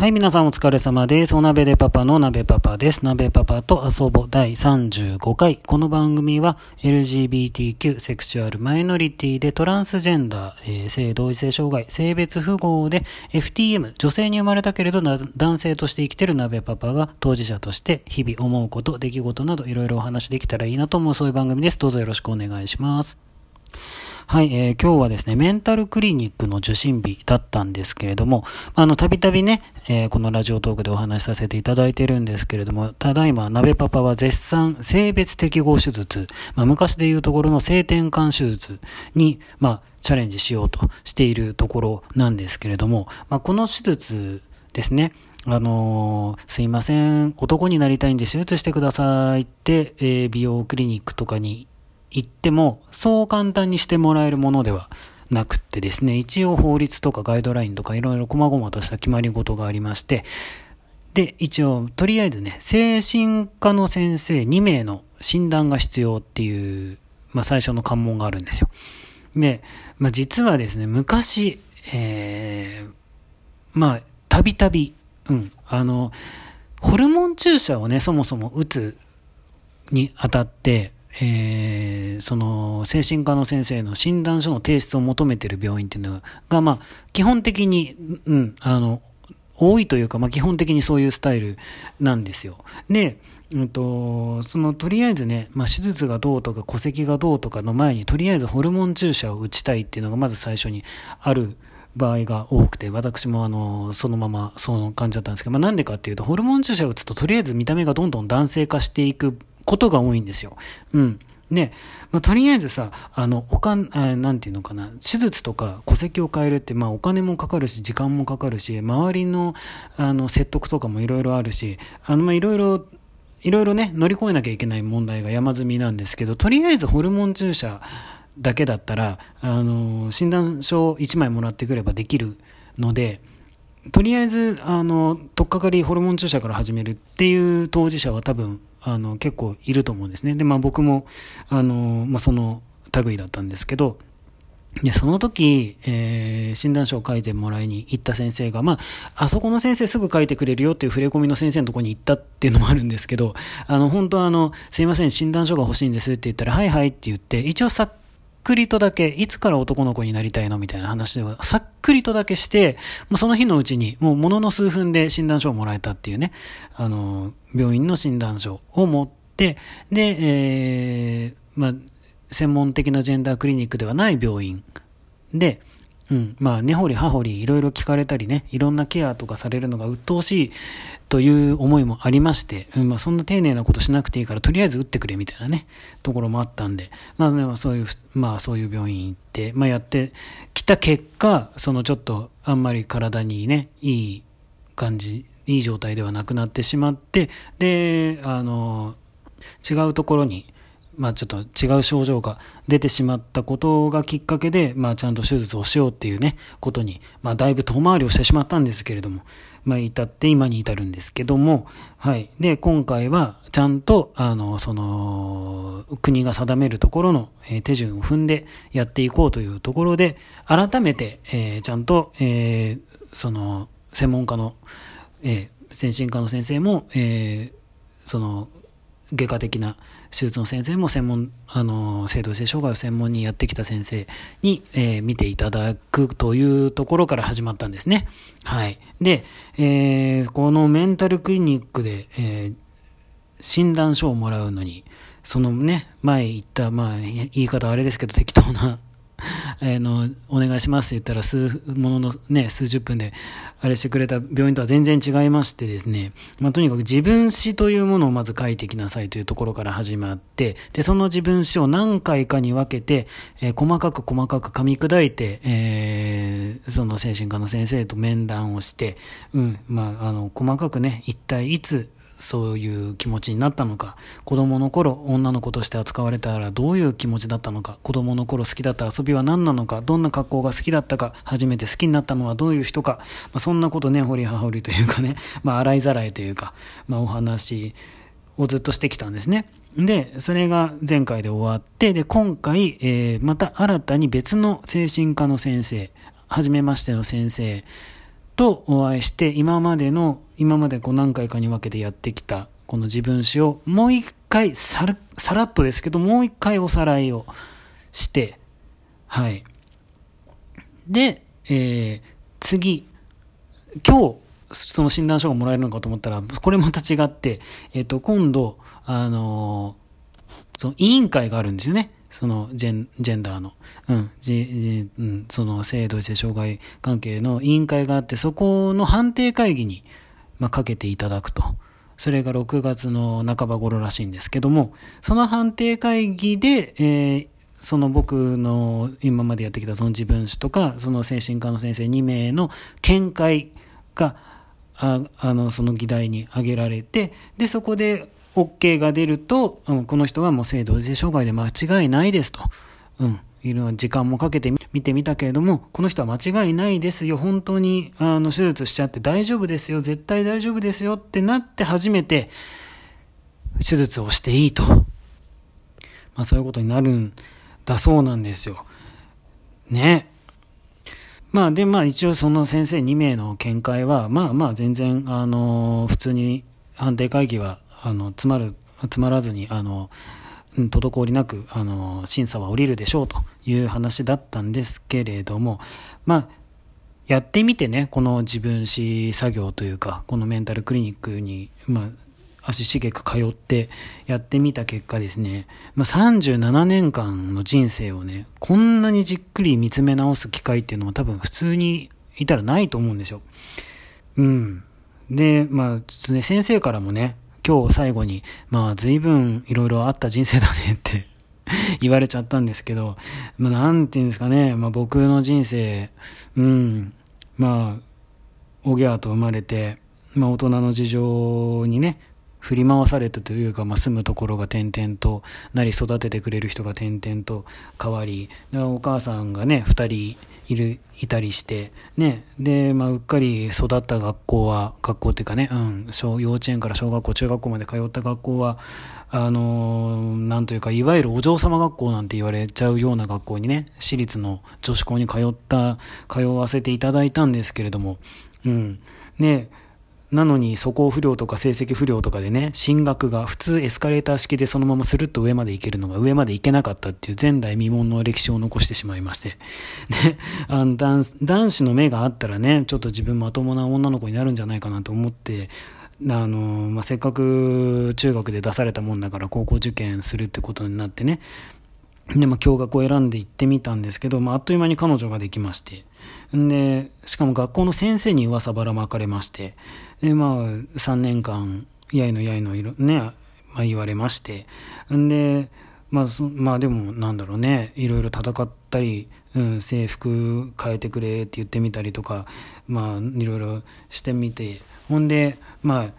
はい、皆さんお疲れ様です。お鍋でパパの鍋パパです。鍋パパと遊ぼ第35回。この番組は LGBTQ、セクシュアルマイノリティでトランスジェンダー、えー、性同一性障害、性別符号で FTM、女性に生まれたけれど男性として生きてる鍋パパが当事者として日々思うこと、出来事などいろいろお話できたらいいなと思うそういう番組です。どうぞよろしくお願いします。はい、えー、今日はですね、メンタルクリニックの受診日だったんですけれども、あの、たびたびね、えー、このラジオトークでお話しさせていただいてるんですけれども、ただいま、鍋パパは絶賛性別適合手術、まあ、昔で言うところの性転換手術に、まあ、チャレンジしようとしているところなんですけれども、まあ、この手術ですね、あのー、すいません、男になりたいんで手術してくださいって、えー、美容クリニックとかに言っても、そう簡単にしてもらえるものではなくってですね、一応法律とかガイドラインとかいろいろ細々とした決まり事がありまして、で、一応、とりあえずね、精神科の先生2名の診断が必要っていう、まあ最初の関門があるんですよ。で、まあ実はですね、昔、えー、まあ、たびたび、うん、あの、ホルモン注射をね、そもそも打つにあたって、えー、その精神科の先生の診断書の提出を求めている病院っていうのが、まあ、基本的に、うん、あの、多いというか、まあ、基本的にそういうスタイルなんですよ。で、うんと、そのとりあえずね、まあ、手術がどうとか戸籍がどうとかの前にとりあえずホルモン注射を打ちたいっていうのがまず最初にある場合が多くて、私もあの、そのままその感じだったんですけど、まあ、なんでかっていうと、ホルモン注射を打つととりあえず見た目がどんどん男性化していくことが多いんですよ。うん。で、まあ、とりあえずさ、あの、おかん、えなんていうのかな、手術とか戸籍を変えるって、まあ、お金もかかるし、時間もかかるし、周りの、あの、説得とかもいろいろあるし、あの、まあ、いろいろ、いろいろね、乗り越えなきゃいけない問題が山積みなんですけど、とりあえずホルモン注射だけだったら、あの、診断書1枚もらってくればできるので、とりあえず、あの、とっかかりホルモン注射から始めるっていう当事者は多分、あの、結構いると思うんですね。で、まあ僕も、あの、まあその類だったんですけど、で、その時、えー、診断書を書いてもらいに行った先生が、まあ、あそこの先生すぐ書いてくれるよっていう触れ込みの先生のとこに行ったっていうのもあるんですけど、あの、本当あの、すいません、診断書が欲しいんですって言ったら、はいはいって言って、一応さくりとだけ、いつから男の子になりたいのみたいな話では、さっくりとだけして、もうその日のうちに、もうものの数分で診断書をもらえたっていうね、あの、病院の診断書を持って、で、えー、まあ、専門的なジェンダークリニックではない病院で、うん。まあ、根掘り葉掘りいろいろ聞かれたりね、いろんなケアとかされるのが鬱陶しいという思いもありまして、うん、まあ、そんな丁寧なことしなくていいから、とりあえず打ってくれみたいなね、ところもあったんで、まあ、ね、そういう、まあ、そういう病院行って、まあ、やってきた結果、そのちょっと、あんまり体にね、いい感じ、いい状態ではなくなってしまって、で、あの、違うところに、まあちょっと違う症状が出てしまったことがきっかけで、まあちゃんと手術をしようっていうね、ことに、まあだいぶ遠回りをしてしまったんですけれども、まあ至って今に至るんですけども、はい。で、今回はちゃんと、あの、その、国が定めるところの、え手順を踏んでやっていこうというところで、改めて、えー、ちゃんと、えー、その、専門家の、えー、先進科の先生も、えー、その、外科的な手術の先生も専門、あの、性同性障害を専門にやってきた先生に、えー、見ていただくというところから始まったんですね。はい。で、えー、このメンタルクリニックで、えー、診断書をもらうのに、そのね、前言った、まあ、言い方あれですけど適当な あの、お願いしますって言ったら、数、もののね、数十分で、あれしてくれた病院とは全然違いましてですね、まあ、とにかく自分史というものをまず書いてきなさいというところから始まって、で、その自分史を何回かに分けて、えー、細かく細かく噛み砕いて、えー、その精神科の先生と面談をして、うん、まあ、あの、細かくね、一体いつ、そういう気持ちになったのか、子供の頃女の子として扱われたらどういう気持ちだったのか、子供の頃好きだった遊びは何なのか、どんな格好が好きだったか、初めて好きになったのはどういう人か、まあ、そんなことね、掘り葉掘りというかね、まあ、洗いざらいというか、まあ、お話をずっとしてきたんですね。で、それが前回で終わって、で、今回、えー、また新たに別の精神科の先生、初めましての先生、とお会いして、今までの、今までこう何回かに分けてやってきた、この自分史をもう一回さら、さらっとですけど、もう一回おさらいをして、はい。で、えー、次、今日、その診断書がもらえるのかと思ったら、これまた違って、えっ、ー、と、今度、あのー、その委員会があるんですよね。そのジェン、ジェンダーの、うん、じ、うん、その性同性障害関係の委員会があって、そこの判定会議に、まあ、かけていただくと。それが6月の半ば頃らしいんですけども、その判定会議で、えー、その僕の今までやってきたその自分史とか、その精神科の先生2名の見解が、ああの、その議題に挙げられて、で、そこで OK が出ると、うん、この人はもう性同性障害で間違いないですと。うん。いろいろ時間もかけて見てみたけれども、この人は間違いないですよ。本当に、あの、手術しちゃって大丈夫ですよ。絶対大丈夫ですよってなって初めて、手術をしていいと。まあそういうことになるんだそうなんですよ。ね。まあで、まあ一応その先生2名の見解は、まあまあ全然、あの、普通に判定会議は、あの、詰まる、詰まらずに、あの、滞りなく、あの、審査は降りるでしょうという話だったんですけれども、まあ、やってみてね、この自分史作業というか、このメンタルクリニックに、まあ、足しげく通ってやってみた結果ですね、まあ、37年間の人生をね、こんなにじっくり見つめ直す機会っていうのも多分普通にいたらないと思うんですよ。うん。で、まあ、ね、先生からもね、今日最後に、まあ、随分いろいろあった人生だねって 言われちゃったんですけど、まあ、なんていうんですかね、まあ、僕の人生、うん、まあ、オギャーと生まれて、まあ、大人の事情にね、振り回されたというか、まあ、住むところが点々となり育ててくれる人が点々と変わりお母さんがね2人いるいたりしてねで、まあ、うっかり育った学校は学校っていうかね、うん、小幼稚園から小学校中学校まで通った学校はあのー、なんというかいわゆるお嬢様学校なんて言われちゃうような学校にね私立の女子校に通った通わせていただいたんですけれどもうん。ねなのに素行不良とか成績不良とかでね、進学が普通エスカレーター式でそのままスルッと上まで行けるのが上まで行けなかったっていう前代未聞の歴史を残してしまいまして。で、あの男男子の目があったらね、ちょっと自分まともな女の子になるんじゃないかなと思って、あの、まあ、せっかく中学で出されたもんだから高校受験するってことになってね、で、まあ、共学を選んで行ってみたんですけど、まあ、あっという間に彼女ができまして。で、しかも学校の先生に噂ばらまかれまして、で、まあ、3年間、やいのやいのいろ、ね、まあ、言われまして。んで、まあ、まあでもなんだろうね、いろいろ戦ったり、うん、制服変えてくれって言ってみたりとか、まあいろいろしてみて、ほんで、ま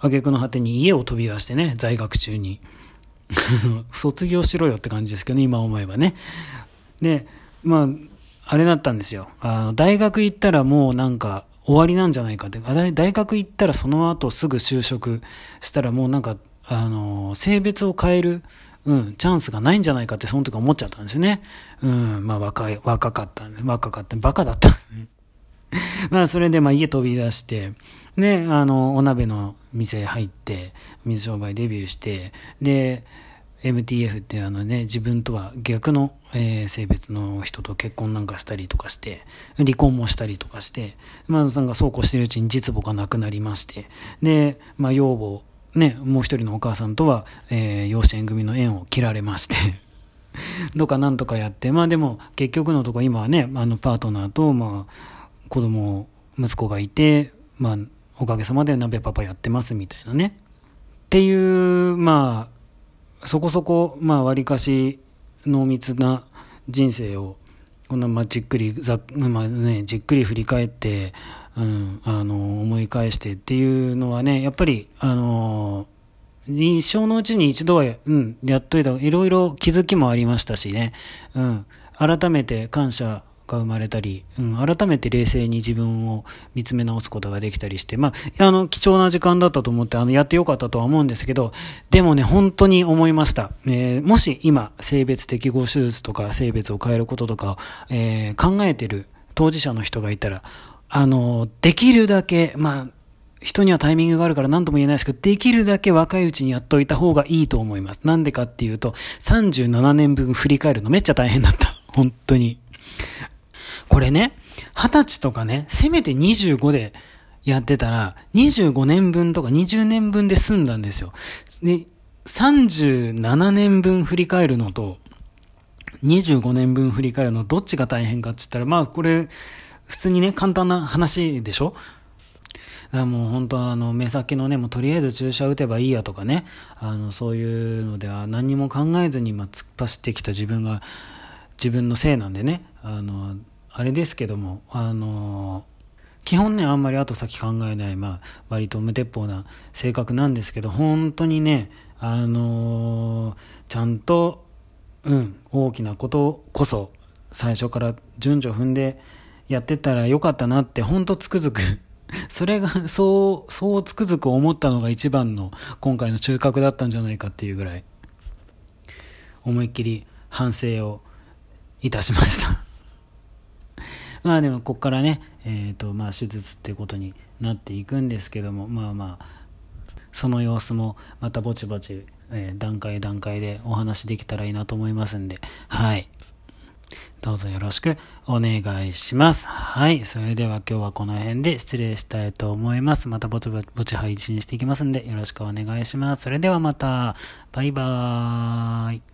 あ、挙句の果てに家を飛び出してね、在学中に。卒業しろよって感じですけどね、今思えばね。で、まあ、あれだったんですよ。あの、大学行ったらもうなんか終わりなんじゃないかって。大学行ったらその後すぐ就職したらもうなんか、あの、性別を変える、うん、チャンスがないんじゃないかってその時思っちゃったんですよね。うん、まあ若い、若かったんです。若かった。バカだった。まあそれでまあ家飛び出して、で、あの、お鍋の店入って、水商売デビューして、で、MTF っていうあのね、自分とは逆の、えー、性別の人と結婚なんかしたりとかして、離婚もしたりとかして、まあ、なんかそうこうしてるうちに実母が亡くなりまして、で、まあ、養母、ね、もう一人のお母さんとは、えー、養子縁組の縁を切られまして どうかなんとかやって、まあでも結局のとこ今はね、あのパートナーと、まあ、子供、息子がいて、まあ、おかげさまで鍋パパやってますみたいなね。っていう、まあ、そこそこ、まあ、割かし濃密な人生を、こんな、まあ、じっくり、ざまあね、じっくり振り返って、うん、あの、思い返してっていうのはね、やっぱり、あの、一生のうちに一度は、うん、やっといた、いろいろ気づきもありましたしね、うん、改めて感謝が生まれたり、うん、改めて冷静に自分を見つめ直すことができたりして、まあ、あの、貴重な時間だったと思って、あの、やってよかったとは思うんですけど、でもね、本当に思いました。えー、もし今、性別適合手術とか性別を変えることとか、えー、考えてる当事者の人がいたら、あの、できるだけ、まあ、人にはタイミングがあるから何とも言えないですけど、できるだけ若いうちにやっといた方がいいと思います。なんでかっていうと、37年分振り返るのめっちゃ大変だった。本当に。これね、20歳とかね、せめて25でやってたら、25年分とか20年分で済んだんですよ。で、37年分振り返るのと、25年分振り返るのどっちが大変かって言ったら、まあこれ、普通にね、簡単な話でしょ？だからもう本当はあの目先のね、もうとりあえず注射打てばいいやとかね、あのそういうのでは何も考えずにま突っ走ってきた自分が自分のせいなんでね、あの、あれですけども、あの、基本ね、あんまり後先考えない、まあ、割と無鉄砲な性格なんですけど、本当にね、あのちゃんと、うん、大きなことこそ、最初から順序踏んでやってたらよかったなって、本当つくづく。それが、そう、そうつくづく思ったのが一番の今回の中核だったんじゃないかっていうぐらい、思いっきり反省をいたしました。まあでも、こっからね、えっ、ー、と、まあ手術ってことになっていくんですけども、まあまあ、その様子もまたぼちぼち、えー、段階段階でお話できたらいいなと思いますんで、はい。どうぞよろしくお願いします。はい。それでは今日はこの辺で失礼したいと思います。またぼちぼち配信していきますんでよろしくお願いします。それではまた。バイバーイ。